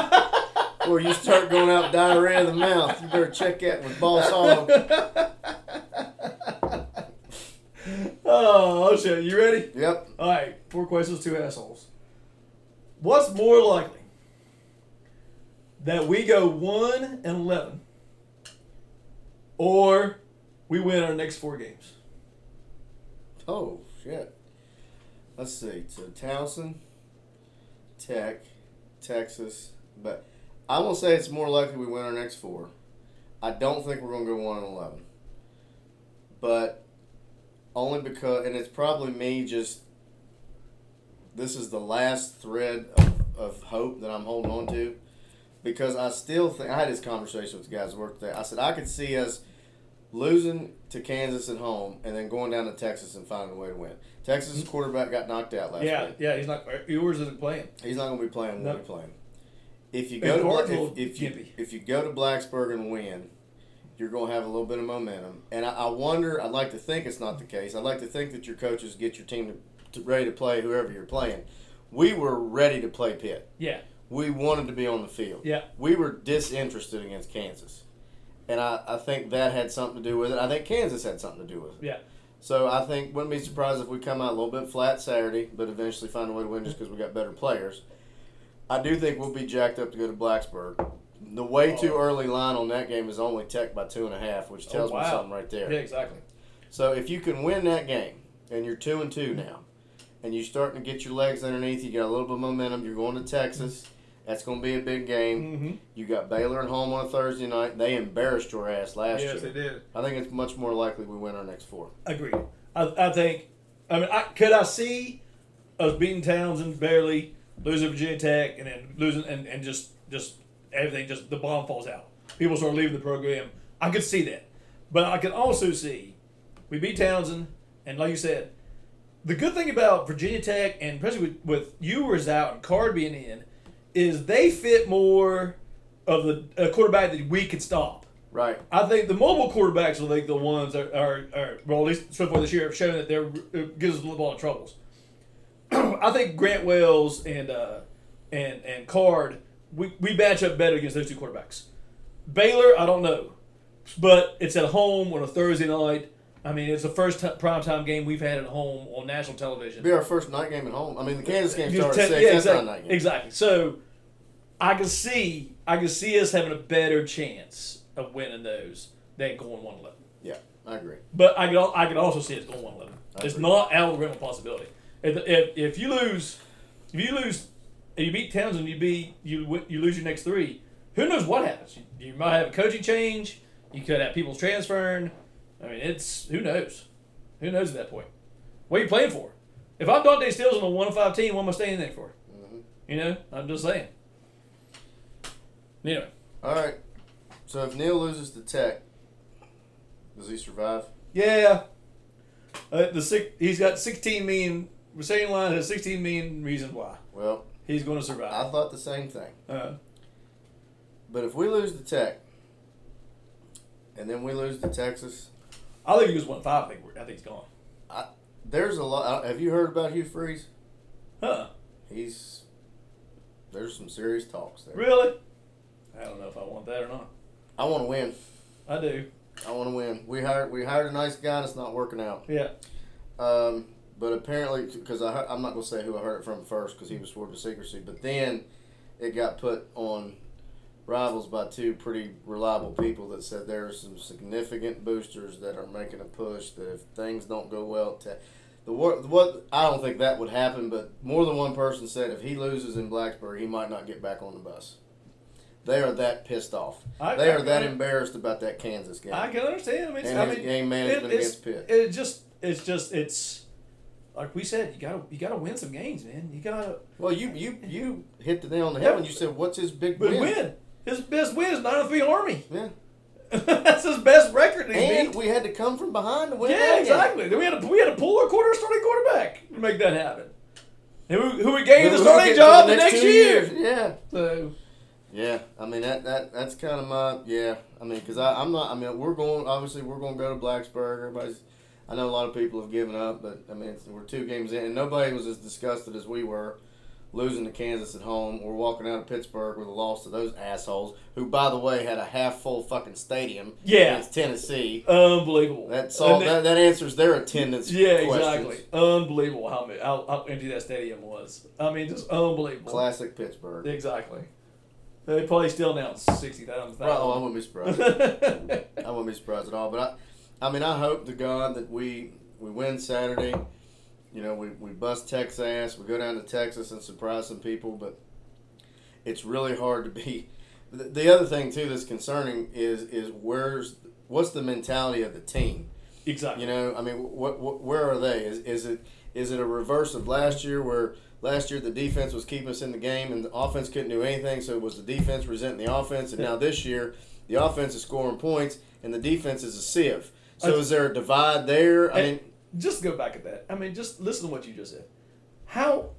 Or you start going out diarrhea of the mouth. You better check that with Boss Hog. Oh, oh shit. You ready? Yep. All right. Four questions, two assholes. What's more likely? That we go one and eleven, or we win our next four games. Oh, shit. Let's see. So Towson, Tech, Texas. But I will say it's more likely we win our next four. I don't think we're to go 1 and 11. But only because, and it's probably me just, this is the last thread of, of hope that I'm holding on to. Because I still think, I had this conversation with the guys at work today. I said, I could see us losing to Kansas at home and then going down to Texas and finding a way to win. Texas' mm-hmm. quarterback got knocked out last yeah, week. yeah. He's not. Uh, yours isn't playing. He's not going to be playing. No. Be playing. If you go to Bla- if, if you gimpy. if you go to Blacksburg and win, you're going to have a little bit of momentum. And I, I wonder. I'd like to think it's not the case. I'd like to think that your coaches get your team to, to ready to play whoever you're playing. We were ready to play Pitt. Yeah, We wanted to be on the field. yeah. We were disinterested against Kansas. And I, I think that had something to do with it. I think Kansas had something to do with it. Yeah. So I think wouldn't be surprised if we come out a little bit flat Saturday, but eventually find a way to win just because we got better players. I do think we'll be jacked up to go to Blacksburg. The way too Oh. early line on that game is only Tech by two and a half, which oh, tells Oh, wow. me something right there. Yeah, exactly. So if you can win that game, and you're two and two now, and you're starting to get your legs underneath, you got a little bit of momentum. You're going to Texas. That's going to be a big game. Mm-hmm. You got Baylor at home on a Thursday night. They embarrassed your ass last year. Yes, they did. I think it's much more likely we win our next four. Agreed. I, I think. I mean, I, could I see us beating Townsend barely, losing Virginia Tech, and then losing and, and just just everything just the bomb falls out. People start leaving the program. I could see that, but I could also see we beat Townsend, and like you said, the good thing about Virginia Tech and especially with, with Ewers out and Card being in, is they fit more of the a quarterback that we could stop. Right. I think the mobile quarterbacks will think the ones that are, are well, at least so far this year have shown that they're it gives us a lot of troubles. I think Grant Wells and uh, and and Card we, we match up better against those two quarterbacks. Baylor, I don't know, but it's at home on a Thursday night. I mean, it's the first t- primetime game we've had at home on national television. Be our first night game at home. I mean, the Kansas game starts ten- at six. yeah, That's not exactly. night game. exactly. So I can see I can see us having a better chance of winning those than going one eleven. Yeah, I agree. But I could al- I could also see us going one eleven. It's agree. not out of the realm of possibility. If, if, if you lose, if you lose, if you beat Towson, you beat you you lose your next three. Who knows what happens? You, you might have a coaching change. You could have people transferring. I mean, it's who knows. Who knows at that point? What are you playing for? If I'm Dante Stills on a one and five team, what am I staying there for? Mhm. You know, I'm just saying. Anyway, All right. So if Neal loses to Tech, does he survive? yeah, uh, the six, he's got 16 million. Receiving line has 16 million reasons why Well, he's going to survive. I thought the same thing. Uh, But if we lose to Tech, and then we lose to Texas, I think he was one five. I think, I think he's gone. there's a lot. Have you heard about Hugh Freeze? Huh? He's there's some serious talks there. Really? I don't know if I want that or not. I want to win. I do. I want to win. We hired we hired a nice guy and it's not working out. Yeah. Um, but apparently, because I I'm not gonna say who I heard it from first because he was sworn to secrecy. But then it got put on rivals by two pretty reliable people that said there are some significant boosters that are making a push that if things don't go well, te- the what what I don't think that would happen. But more than one person said if he loses in Blacksburg, he might not get back on the bus. They are that pissed off. I, They I- are that I- embarrassed about that Kansas game I can understand. I mean, it's, and mean, game management it, it's, against Pitt. it just, it's just, it's like we said. You gotta, you gotta win some games, man. You gotta Well, you you you hit the nail on the head when you said, "What's his big win?" win. His best win is nine and three Army. Yeah, That's his best record. and beat. we had to come from behind to win. Yeah, that game. exactly. Then we had to we had to pull our quarter starting quarterback to make that happen. And who, who we gave the Who- starting job the next two year. years. Yeah, So yeah. I mean that that that's kind of my yeah. I mean, because I'm not. I mean, we're going. Obviously, we're going to go to Blacksburg. Everybody's. I know a lot of people have given up, but I mean, it's, we're two games in, and nobody was as disgusted as we were losing to Kansas at home or walking out of Pittsburgh with a loss to those assholes, who, by the way, had a half full fucking stadium Yeah. against Tennessee. unbelievable. That's all. And That, that answers their attendance. yeah, questions. exactly. Unbelievable how, how how empty that stadium was. I mean, just unbelievable. Classic Pittsburgh. Exactly. They probably still thousand. Right, oh, I wouldn't be surprised. I wouldn't be surprised at all. But I, I mean, I hope to God that we we win Saturday. You know, we, we bust Texas ass. We go down to Texas and surprise some people. But it's really hard to be. The, the other thing too that's concerning is is where's what's the mentality of the team? exactly. You know, I mean, what, what where are they? Is is it is it a reverse of last year where last year the defense was keeping us in the game and the offense couldn't do anything, so it was the defense resenting the offense, and now this year the offense is scoring points and the defense is a sieve. So is there a divide there? I mean, just go back at that. I mean, just listen to what you just said. How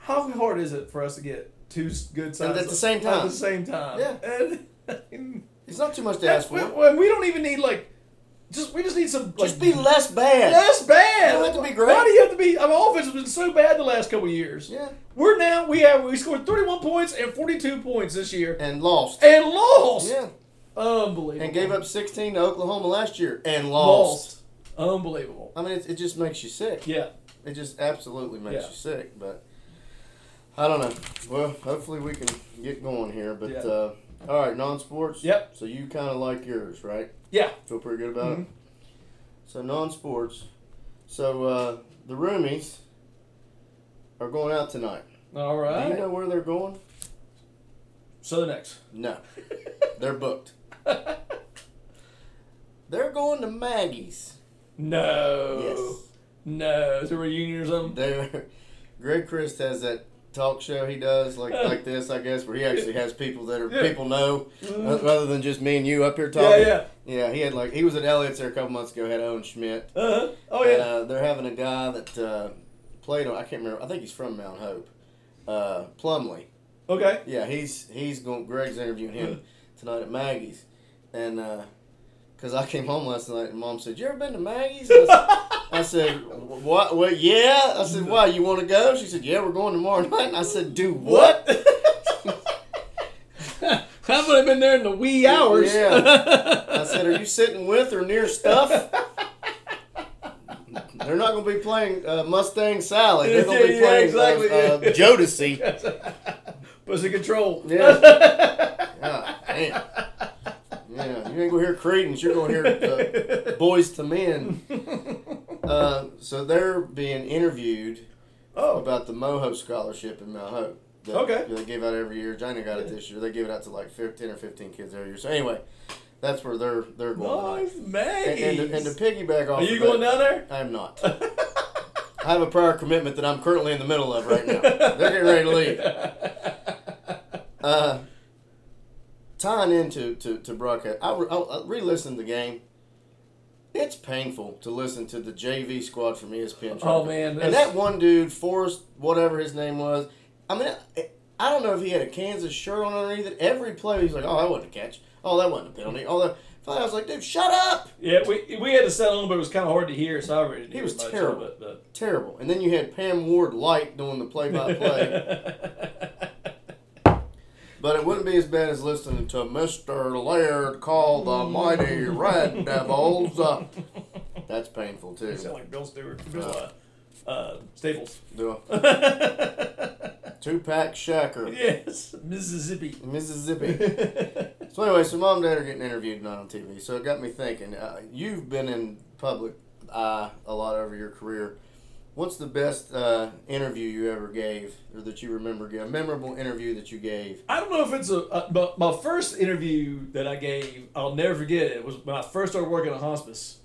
how hard is it for us to get two good sides at the same time? At the same time. Yeah. And, it's not too much to ask we, for. we don't even need like. Just we just need some. Just like, be less bad. less bad. You don't have to be great. Why do you have to be? I mean, offense has been so bad the last couple of years. Yeah, We're now we have we scored 31 points and 42 points this year and lost. and lost. Yeah, Unbelievable. and gave up 16 to Oklahoma last year and lost. lost. Unbelievable. I mean, it, it just makes you sick. Yeah. It just absolutely makes Yeah. you sick. But I don't know. Well, hopefully we can get going here. But Yeah. uh, all right, non-sports. Yep. So you kind of like yours, right? Yeah. Feel pretty good about Mhm. it. So non-sports. So uh, the roomies are going out tonight. All right. Do you know where they're going? Southern X. No, they're booked. They're going to Maggie's. No. Yes. No. Is there a reunion or something? Greg Christ has that talk show he does like like this, I guess, where he actually has people that are Yeah. people know uh, rather than just me and you up here talking. yeah. Yeah, he had like he was at Elliott's there a couple months ago. Had Owen Schmidt. Uh-huh. Oh, And, yeah. uh, they're having a guy that uh, played on. I can't remember. I think he's from Mount Hope. Uh, Plumley. Okay. Yeah, he's he's going. Greg's interviewing him tonight at Maggie's, and because I came home last night and Mom said, "You ever been to Maggie's?" I said, I said, "What? What? Yeah." I said, "Why? You want to go?" She said, "Yeah, we're going tomorrow night." And I said, "Do what?" I would have been there in the wee hours. Yeah. I said, "Are you sitting with or near stuff?" They're not going to be playing uh, Mustang Sally. They're going to be Yeah, playing exactly, uh, uh, yeah. Jodeci. Pussy control. Yeah. God damn. Yeah, you ain't gonna hear Creedence. You're gonna hear uh, Boyz II Men. Uh, so they're being interviewed Oh. about the Moho scholarship in Mount Hope. that Okay. They give out every year. Jana got it this year. They give it out to like 15 or 15 kids every year. So anyway, that's where they're they're going. Nice, tonight. Maggie. And, and, to, and to piggyback off. Are you going that, down there? I am not. I have a prior commitment that I'm currently in the middle of right now. They're getting ready to leave. Uh, tying into to, to broadcast, I, re- I, I re-listened to the game. It's painful to listen to the JV squad from ESPN. Oh, man, and that one dude, Forrest, whatever his name was. I mean, I, I don't know if he had a Kansas shirt on underneath it. Every play, he's like, "Oh, that wasn't a catch. Oh, that wasn't a penalty. Oh, that." I was like, "Dude, shut up!" Yeah, we, we had to settle on, but it was kind of hard to hear, so I really didn't He was terrible. It, Terrible. And then you had Pam Ward Light doing the play-by-play. but. But it wouldn't be as bad as listening to Mr. Laird call the mighty Red Devils. Uh, that's painful too. You sound like Bill Stewart. Bill, uh, uh, Staples. Do a two-pack shacker, yes, Mississippi. Mississippi. So anyway, so mom and dad are getting interviewed tonight on TV. So it got me thinking. Uh, you've been in public eye a lot over your career. What's the best uh, interview you ever gave, or that you remember? A memorable interview that you gave? I don't know if it's a, uh, but my first interview that I gave, I'll never forget it. Was when I first started working at hospice.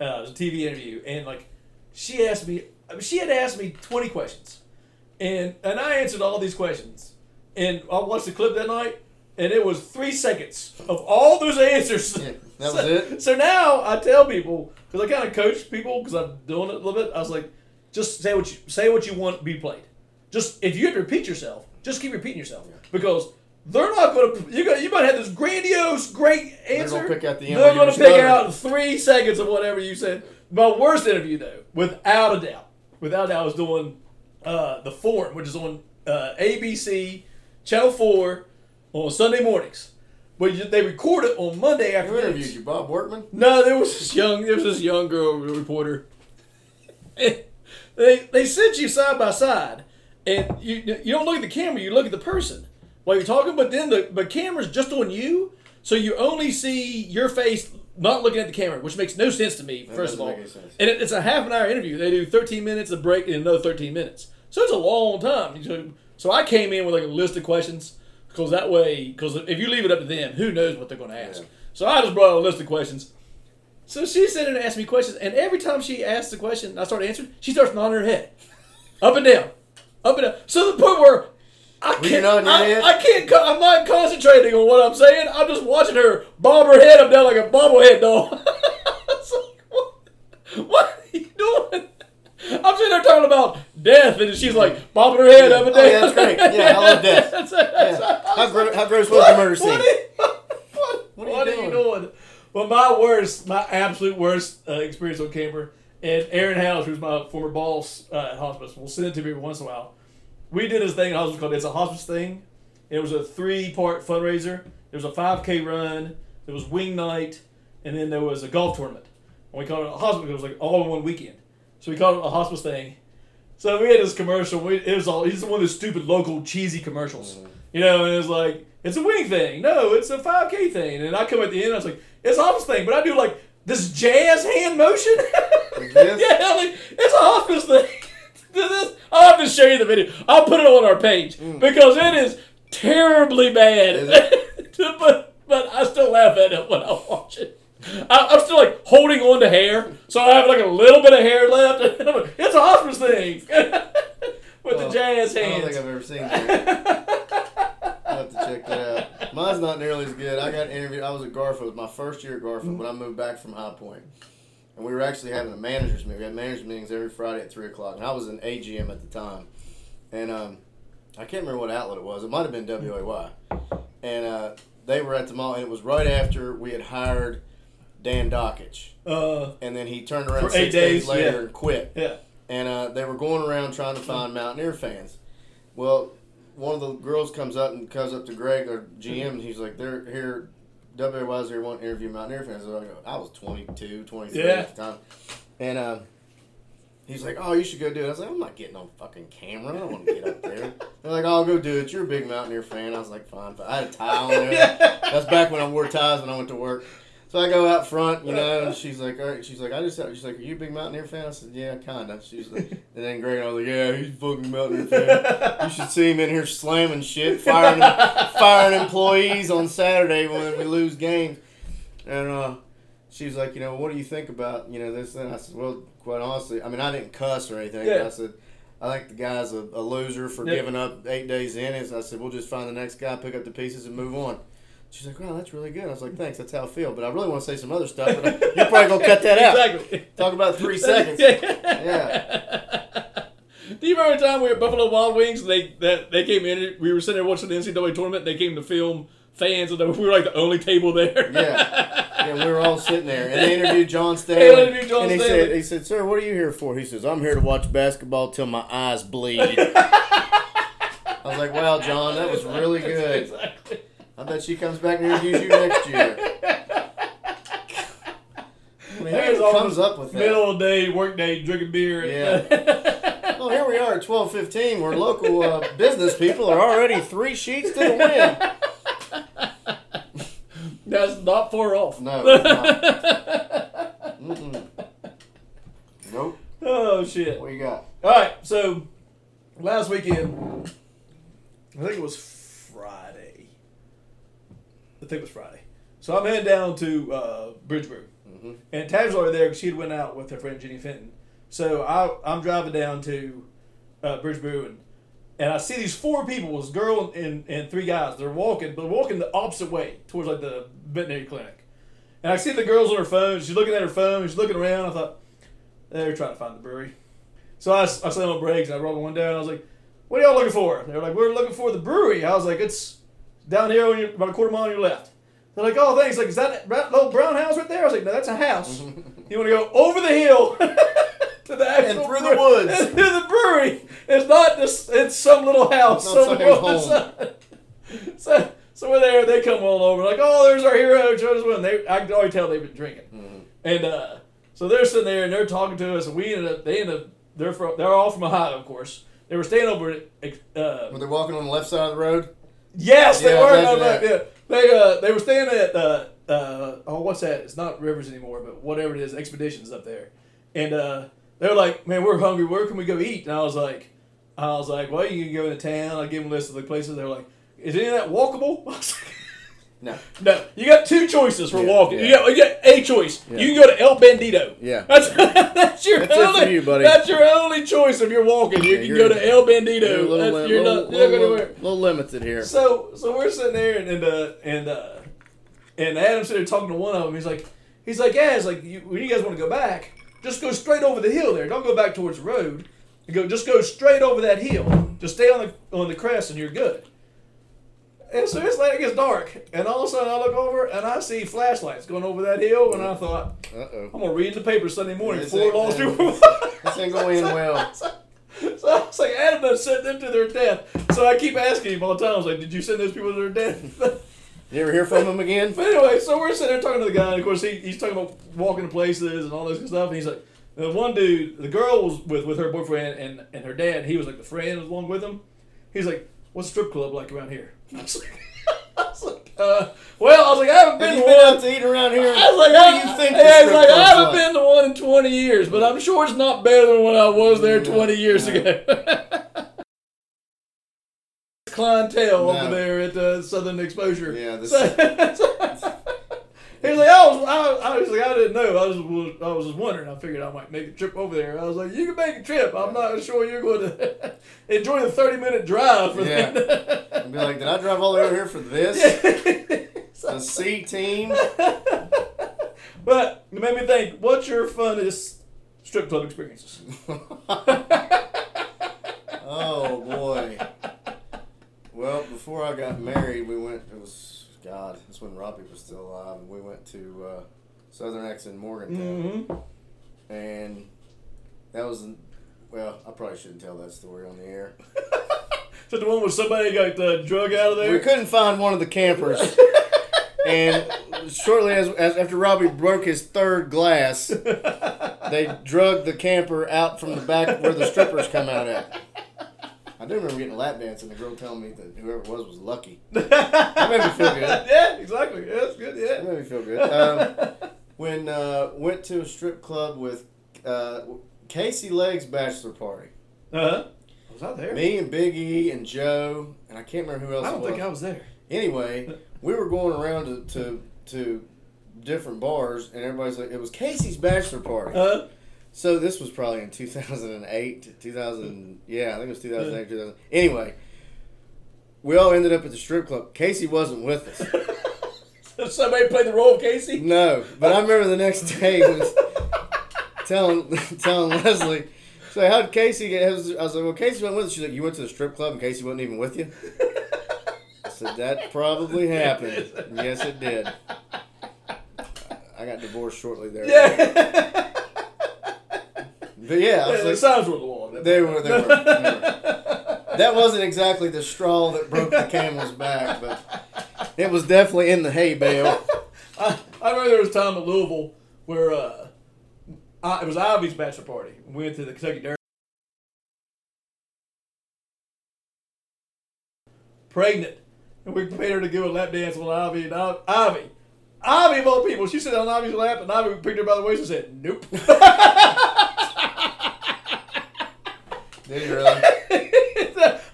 Uh, it was a TV interview, and like she asked me, I mean, she had asked me twenty questions, and and I answered all these questions, and I watched the clip that night, and it was three seconds of all those answers. Yeah, that was so, it? So now I tell people because I kind of coach people because I'm doing it a little bit. I was like, just say what you say what you want to be played. Just if you have to repeat yourself, just keep repeating yourself because they're not going to. You got you might have this grandiose, great answer. They're gonna pick out the end They're going to pick out three seconds of whatever you said. My worst interview though, without a doubt, without a doubt, I was doing uh, the Forum, which is on uh, ABC Channel Four on Sunday mornings. But they record it on Monday Who afternoons. interviewed you, Bob Workman? No, there was this young, there was this young girl reporter. they they sit you side by side, and you you don't look at the camera, you look at the person while you're talking. But then the the camera's just on you, so you only see your face, not looking at the camera, which makes no sense to me. That first of all, make any sense. and it, it's a half an hour interview. They do 13 minutes, a break, and another 13 minutes. So it's a long time. So, so I came in with like a list of questions because that way, because if you leave it up to them, who knows what they're going to ask. Yeah. So I just brought a list of questions. So she's sitting in and asked me questions, and every time she asks the question, I start answering. She starts nodding her head, up and down, up and down. So the point where I can't, I. I can't, co- I'm not concentrating on what I'm saying. I'm just watching her bob her head up and down like a bobblehead doll. Like, what, what are you doing? I'm sitting there talking about death, and she's like bobbing her head up and down. Oh, yeah, that's great. Yeah, I love death. That's- that's- Yeah. How, was gro- like, gross was the murder scene? what, are you, what, What are you are you doing? doing? Well, my worst, my absolute worst uh, experience on camera, and Aaron House, who's my former boss uh, at hospice, will send it to me every once in a while. We did this thing at hospice called It's a Hospice Thing. It was a three part fundraiser. There was a 5K run, there was wing night, and then there was a golf tournament. And we called it a hospice. It was like all in one weekend. So we called it a hospice thing. So we had this commercial. We, it was all. It's one of those stupid local cheesy commercials, you know. And it was like, it's a wing thing. No, it's a 5K thing. And I come at the end. I was like, it's a hospice thing, but I do like this jazz hand motion. Yeah, like it's a hospice thing. This- I'll have to show you the video. I'll put it on our page mm. because it is terribly bad. Is but but I still laugh at it when I watch it. I, I'm still like holding on to hair, so I have like a little bit of hair left. it's a hospice thing with the Oh, jazz I don't think I've ever seen that. I'll have to check that out. Mine's not nearly as good. I got interviewed. I was at Garfield. My first year at Garfield when I moved back from High Point. And we were actually having a managers meeting. We had managers meetings every Friday at 3 o'clock. And I was in AGM at the time. And um, I can't remember what outlet it was. It might have been WAY. And uh, they were at the mall, and it was right after we had hired Dan Dakich. Uh, And then he turned around six eight days, days, later yeah. and quit. yeah. And uh, they were going around trying to find Mountaineer fans. Well, one of the girls comes up and comes up to Greg, our GM, and he's like, they're here. WAY's here wanting to interview Mountaineer fans. I was, like, I was 22, 23 Yeah. at the time. And uh, he's like, oh, you should go do it. I was like, I'm not getting on fucking camera. I don't want to get up there. They're like, oh, go do it. You're a big Mountaineer fan. I was like, fine. fine. I had a tie on there. That's back when I wore ties when I went to work. So I go out front, you know, and she's like, all right. She's like, I just, she's like, are you a big Mountaineer fan? I said, yeah, kinda. She's like, and then Greg I was like, yeah, he's a fucking Mountaineer fan. You should see him in here slamming shit, firing, firing employees on Saturday when we lose games. And uh, she's like, you know, what do you think about, you know, this? And I said, well, quite honestly, I mean, I didn't cuss or anything. Yeah. I said, I think the guy's a, a loser for Yeah. giving up eight days in. And I said, we'll just find the next guy, pick up the pieces, and move on. She's like, wow, that's really good. I was like, thanks, that's how I feel. But I really want to say some other stuff, but you're probably going to cut that out. Exactly. Talk about three seconds. Yeah. Do you remember the time we were at Buffalo Wild Wings? And they that they came in. We were sitting there watching the NCAA tournament. And they came to film fans, and we were like the only table there. Yeah. And we were all sitting there. And they interviewed John Staley. They interviewed John and he said, he said, sir, what are you here for? He says, I'm here to watch basketball till my eyes bleed. I was like, wow, John, that was really good. Exactly. I bet she comes back and interviews you next year. I mean, There's who comes up with that? Middle of the day, work day, drinking beer. Yeah. well, here we are at twelve fifteen, where local uh, business people are already three sheets to the wind. That's not far off. No. Nope. oh shit. What you got? All right, so last weekend, I think it was Friday. I think it was Friday. So I'm heading down to uh, Bridgeboro, Mm-hmm. and Tab's already there because she had went out with her friend Jenny Fenton. So I, I'm driving down to uh, Bridgeboro, and, and I see these four people, this girl and, and three guys. They're walking, but walking the opposite way towards like the veterinary clinic. And I see the girls on her phone. She's looking at her phone. She's looking around. I thought they're trying to find the brewery. So I, I slammed on brakes and I rolled one down. I was like, "What are y'all looking for?" They were like, "We're looking for the brewery." I was like, "It's down here on your, about a quarter mile on your left." They're like, "Oh, thanks." Like, is that that little brown house right there? I was like, "No, that's a house. you want to go over the hill to the actual And through the woods. and through the brewery. It's not just it's some little house It's not somewhere somebody's on the side." So, so we're there. They come all over like, "Oh, there's our hero, Jonas Win." They, I can already tell they've been drinking. Mhm. And uh, so they're sitting there and they're talking to us, and we ended up. They ended up. They're from. They're all from Ohio, of course. They were staying over at. Uh, Were they walking on the left side of the road? Yes, they Yeah, were. No, no, yeah, they uh, they were staying at. Uh, uh, oh, what's that? It's not Rivers anymore, but whatever it is, Expeditions up there. And uh, they were like, "Man, we're hungry. Where can we go eat?" And I was like, "I was like, well, you can go into town." I gave them a list of the places. They were like, "Is any of that walkable?" I was like, No. No, you got two choices for Yeah, walking. You, got, you got a choice. Yeah. You can go to El Bandito. Yeah. That's that's your That's only you, that's your only choice if you're walking. You Yeah, can go to El You're Bandito. little, That's- you're little, not you're little, little limited here. So so we're sitting there and and uh, and uh, and Adam's sitting there talking to one of them. He's like he's like yeah, it's like you, when you guys want to go back, just go straight over the hill there. Don't go back towards the road. You go just go straight over that hill. Just stay on the on the crest and you're good. And so it's like it gets dark, and all of a sudden I look over and I see flashlights going over that hill, and I thought Uh oh. I'm gonna read the paper Sunday morning. This Four lost two. This ain't going well. So I was like, Adam sent them to their death. So I keep asking him all the time. I was like, Did you send those people to their death? You ever hear from him again? but anyway, so we're sitting there talking to the guy, and of course he, he's talking about walking to places and all this good stuff. And he's like, the one dude, the girl was with, with her boyfriend and, and her dad. He was like the friend was along with them. He's like, What's a strip club like around here? I was like, I was like uh, well, I was like, I haven't been Have to been one. out to eat around here? I was like, what I, do you think? It's strip like, I haven't like? been to one in 20 years, but I'm sure it's not better than when I was there No, 20 years no. ago. Clientele No. over there at uh, Southern Exposure. Yeah, this- He's like, I was, I, I was like, I didn't know. I was, I was just wondering. I figured I might make a trip over there. I was like, you can make a trip. I'm not sure you're going to enjoy the 30 minute drive for Yeah. that. I'd be like, did I drive all the way over here for this? The C team? But it made me think, what's your funnest strip club experiences? oh boy. Well, before I got married, we went. It was God. That's when Robbie was still alive. and We went to uh, Southern X in Morgantown, Mm-hmm. and that was. Well, I probably shouldn't tell that story on the air. So the one where somebody got the drug out of there. We couldn't find one of the campers, and shortly as, as after Robbie broke his third glass, they drug the camper out from the back where the strippers come out at. I do remember getting a lap dance and the girl telling me that whoever it was was lucky. That made me feel good. yeah, exactly. Yeah, that's good. Yeah. That Yeah. made me feel good. Um, when uh, went to a strip club with uh, Casey Legg's bachelor party. Uh-huh. Was I there? Me and Big E and Joe and I can't remember who else. I don't was. think I was there. Anyway, we were going around to, to to different bars, and everybody's like, it was Casey's bachelor party. Uh, So this was probably in 2008, 2000. Hmm. Yeah, I think it was 2008, 2000. Anyway, we all ended up at the strip club. Casey wasn't with us. somebody played the role of Casey. No, but I remember the next day was telling telling Leslie. So how did Casey get? I was I was like, well, Casey went with us. She's like, you went to the strip club and Casey wasn't even with you. I said that probably happened. Yes, it did. I got divorced shortly there. Yeah. But yeah, the like, signs were the wall. they were, they were, they were. That wasn't exactly the straw that broke the camel's back, but it was definitely in the hay bale. I, I remember there was a time at Louisville where uh, I, it was Ivy's bachelor party. We went to the Kentucky Derby. Pregnant. And we paid her to give a lap dance on Ivy. And I, Ivy, Ivy of all people, she sat on Ivy's lap and Ivy picked her by the waist and said, Nope. Did you really?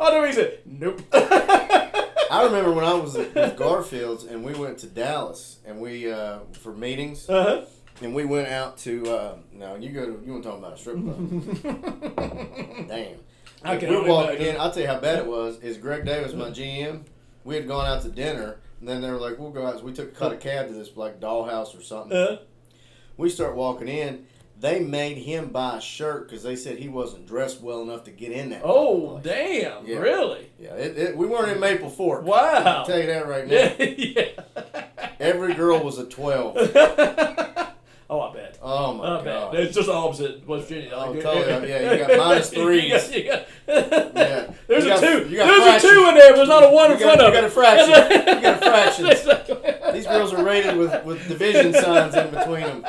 I know he said, Nope. I remember when I was with Garfield's and we went to Dallas and we uh, for meetings uh-huh. and we went out to uh, no you go to you want to talk about a strip club? Damn. I can we walked in. I'll tell you how bad it was. Is Greg Davis my GM? We had gone out to dinner and then they were like, "We'll go out." So we took cut a cab to this like dollhouse or something. Uh, We start walking in. They made him buy a shirt because they said he wasn't dressed well enough to get in that. oh, damn. Yeah. Really? Yeah, it, it, we weren't in Maple Fork. Wow. I'll tell you that right now. Yeah. Every girl was a twelve. oh, I bet. Oh my I bet. god. It's just opposite. West Virginia. Oh, Like, totally. Yeah, you got minus You threes. got- you got- Yeah. There's You a got- two. you got There's a two in there, but there's not a one You in front of you got a fraction. You got a fraction. These girls are rated with, with division signs in between them.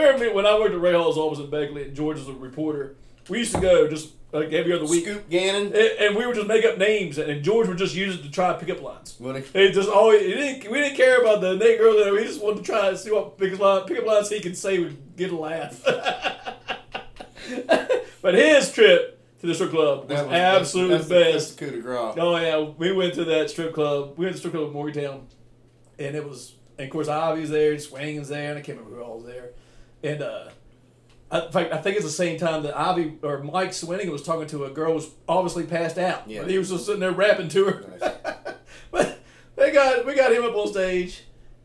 I remember when I worked at Rahall's office in Beckley, and George was a reporter. We used to go just like every other week, Scoop Gannon. and, and we would just make up names, and George would just use it to try to pick up lines. What a- He just always he didn't we didn't care about the naked girl there. We just wanted to try to see what pick up line lines he could say would get a laugh. but his trip to the strip club was, that was- absolutely that's, the that's, best. That's the coup de grace. Oh yeah, we went to that strip club. We went to the strip club in Morgantown, and it was, and of course, Ivy was there, Swinging's there, and I can't remember who all was there. And uh, I, in fact, I think it's the same time that Ivy or Mike Swinning was talking to a girl who was obviously passed out. Yeah. he was just sitting there rapping to her. Nice. but they got we got him up on stage,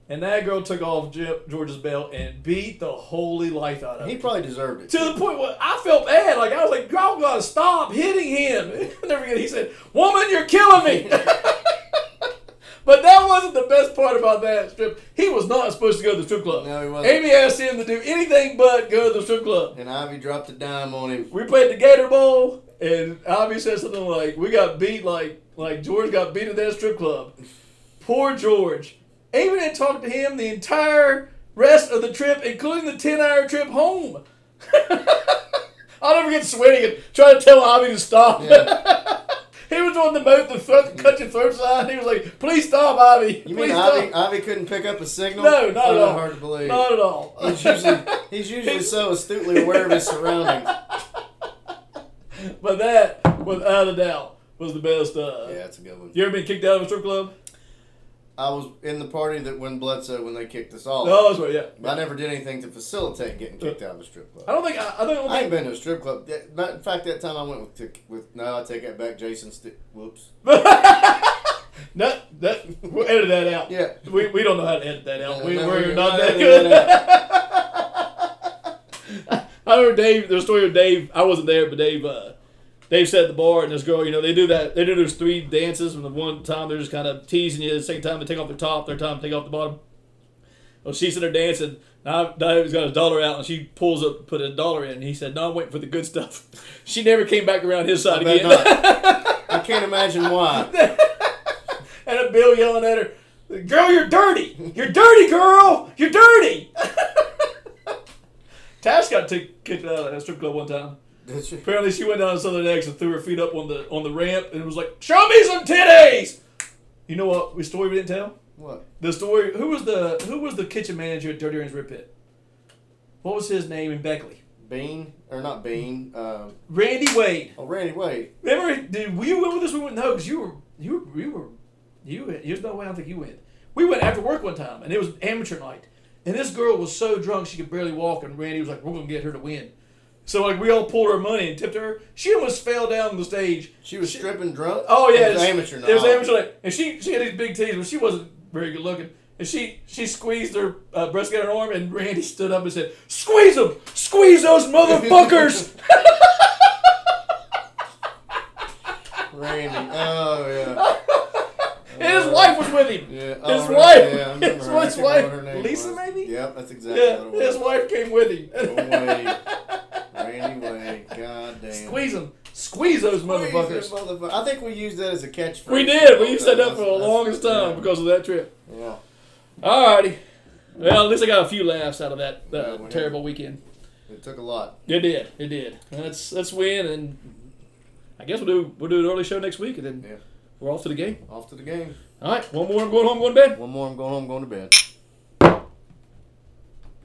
and that girl took off George's belt and beat the holy life out of him. He probably deserved it. To the point where I felt bad. Like I was like, "Y'all gotta stop hitting him." Never forget. He said, "Woman, you're killing me." but that wasn't the best part about that strip. He was not supposed to go to the strip club. No, he wasn't. Amy asked him to do anything but go to the strip club. And Ivy dropped a dime on him. We played the Gator Bowl, and Ivy said something like, "We got beat like like George got beat at that strip club." Poor George. Amy didn't talk to him the entire rest of the trip, including the ten-hour trip home. I'll never get sweating and try to tell Ivy to stop. Yeah. he was on the boat the throat, cut your throat sign. He was like, "Please stop, Ivy. You Please mean stop." Ivy, Ivy couldn't pick up a signal? No, not at all. hard to believe. Not at all. He's usually, he's usually so astutely aware of his surroundings. but that, without a doubt, was the best. Uh, Yeah, that's a good one. You ever been kicked out of a strip club? I was in the party that when Bledsoe when they kicked us all. No, that's right. Yeah. But I never did anything to facilitate getting kicked out of a strip club. I don't think I, I don't I ain't been to a strip club. In fact, that time I went with, to, with no, I take that back. Jason, St- whoops. no, that we'll edit that out. Yeah. We, we don't know how to edit that out. We, no, we're we're not that good. I remember Dave. There's a story of Dave. I wasn't there, but Dave. Uh, Sat at the bar, and this girl, you know, they do that. They do those three dances, and the one time they're just kind of teasing you. The second time they take off their top, third time they take off the bottom. Well, she's in there dancing. Now Dave's got his dollar out, and she pulls up, put a dollar in. And he said, "No, I'm waiting for the good stuff." She never came back around his side I again. I can't imagine why. and a Bill yelling at her, "Girl, you're dirty! You're dirty, girl! You're dirty!" Tash got t- kicked out of that strip club one time. Did she? Apparently, she went down to Southern X and threw her feet up on the on the ramp and was like, "Show me some titties." You know what? The story we didn't tell. What? The story. Who was the Who was the kitchen manager at Dirty Ernie's Rib Pit? What was his name in Beckley? Bean or not Bean? Um, Randy Wade. oh, Randy Wade. Remember? Did we went with this? We went no, because you were you were you were you. There's no way I don't think you went. We went after work one time, and it was amateur night, and this girl was so drunk she could barely walk, and Randy was like, "We're gonna get her to win." So like we all pulled her money and tipped her. She almost fell down the stage. She was stripping drunk. Oh yeah, it was amateur. It was night. amateur night, and she she had these big titties, but she wasn't very good looking. And she she squeezed her uh, breast against her arm, and Randy stood up and said, "Squeeze them, squeeze those motherfuckers." Randy. Oh yeah. and his wife was with him. Yeah. His Oh, right. wife, Yeah, I his, her. I his wife, Lisa was. maybe. Yep, that's exactly Yeah, what it his wife came with him. Randy Wade. God damn. Squeeze them, squeeze those motherfuckers. Squeeze them motherfuckers. I think we used that as a catchphrase. We did. We used that up for the longest time yeah. because of that trip. Yeah. Alrighty. Well, at least I got a few laughs out of that uh, Yeah, we had- terrible weekend. It took a lot. It did. It did. Let's let's win, and I guess we'll do we'll do an early show next week, and then Yeah. we're off to the game. Off to the game. All right. One more. I'm going home. Going to bed. One more. I'm going home. Going to bed.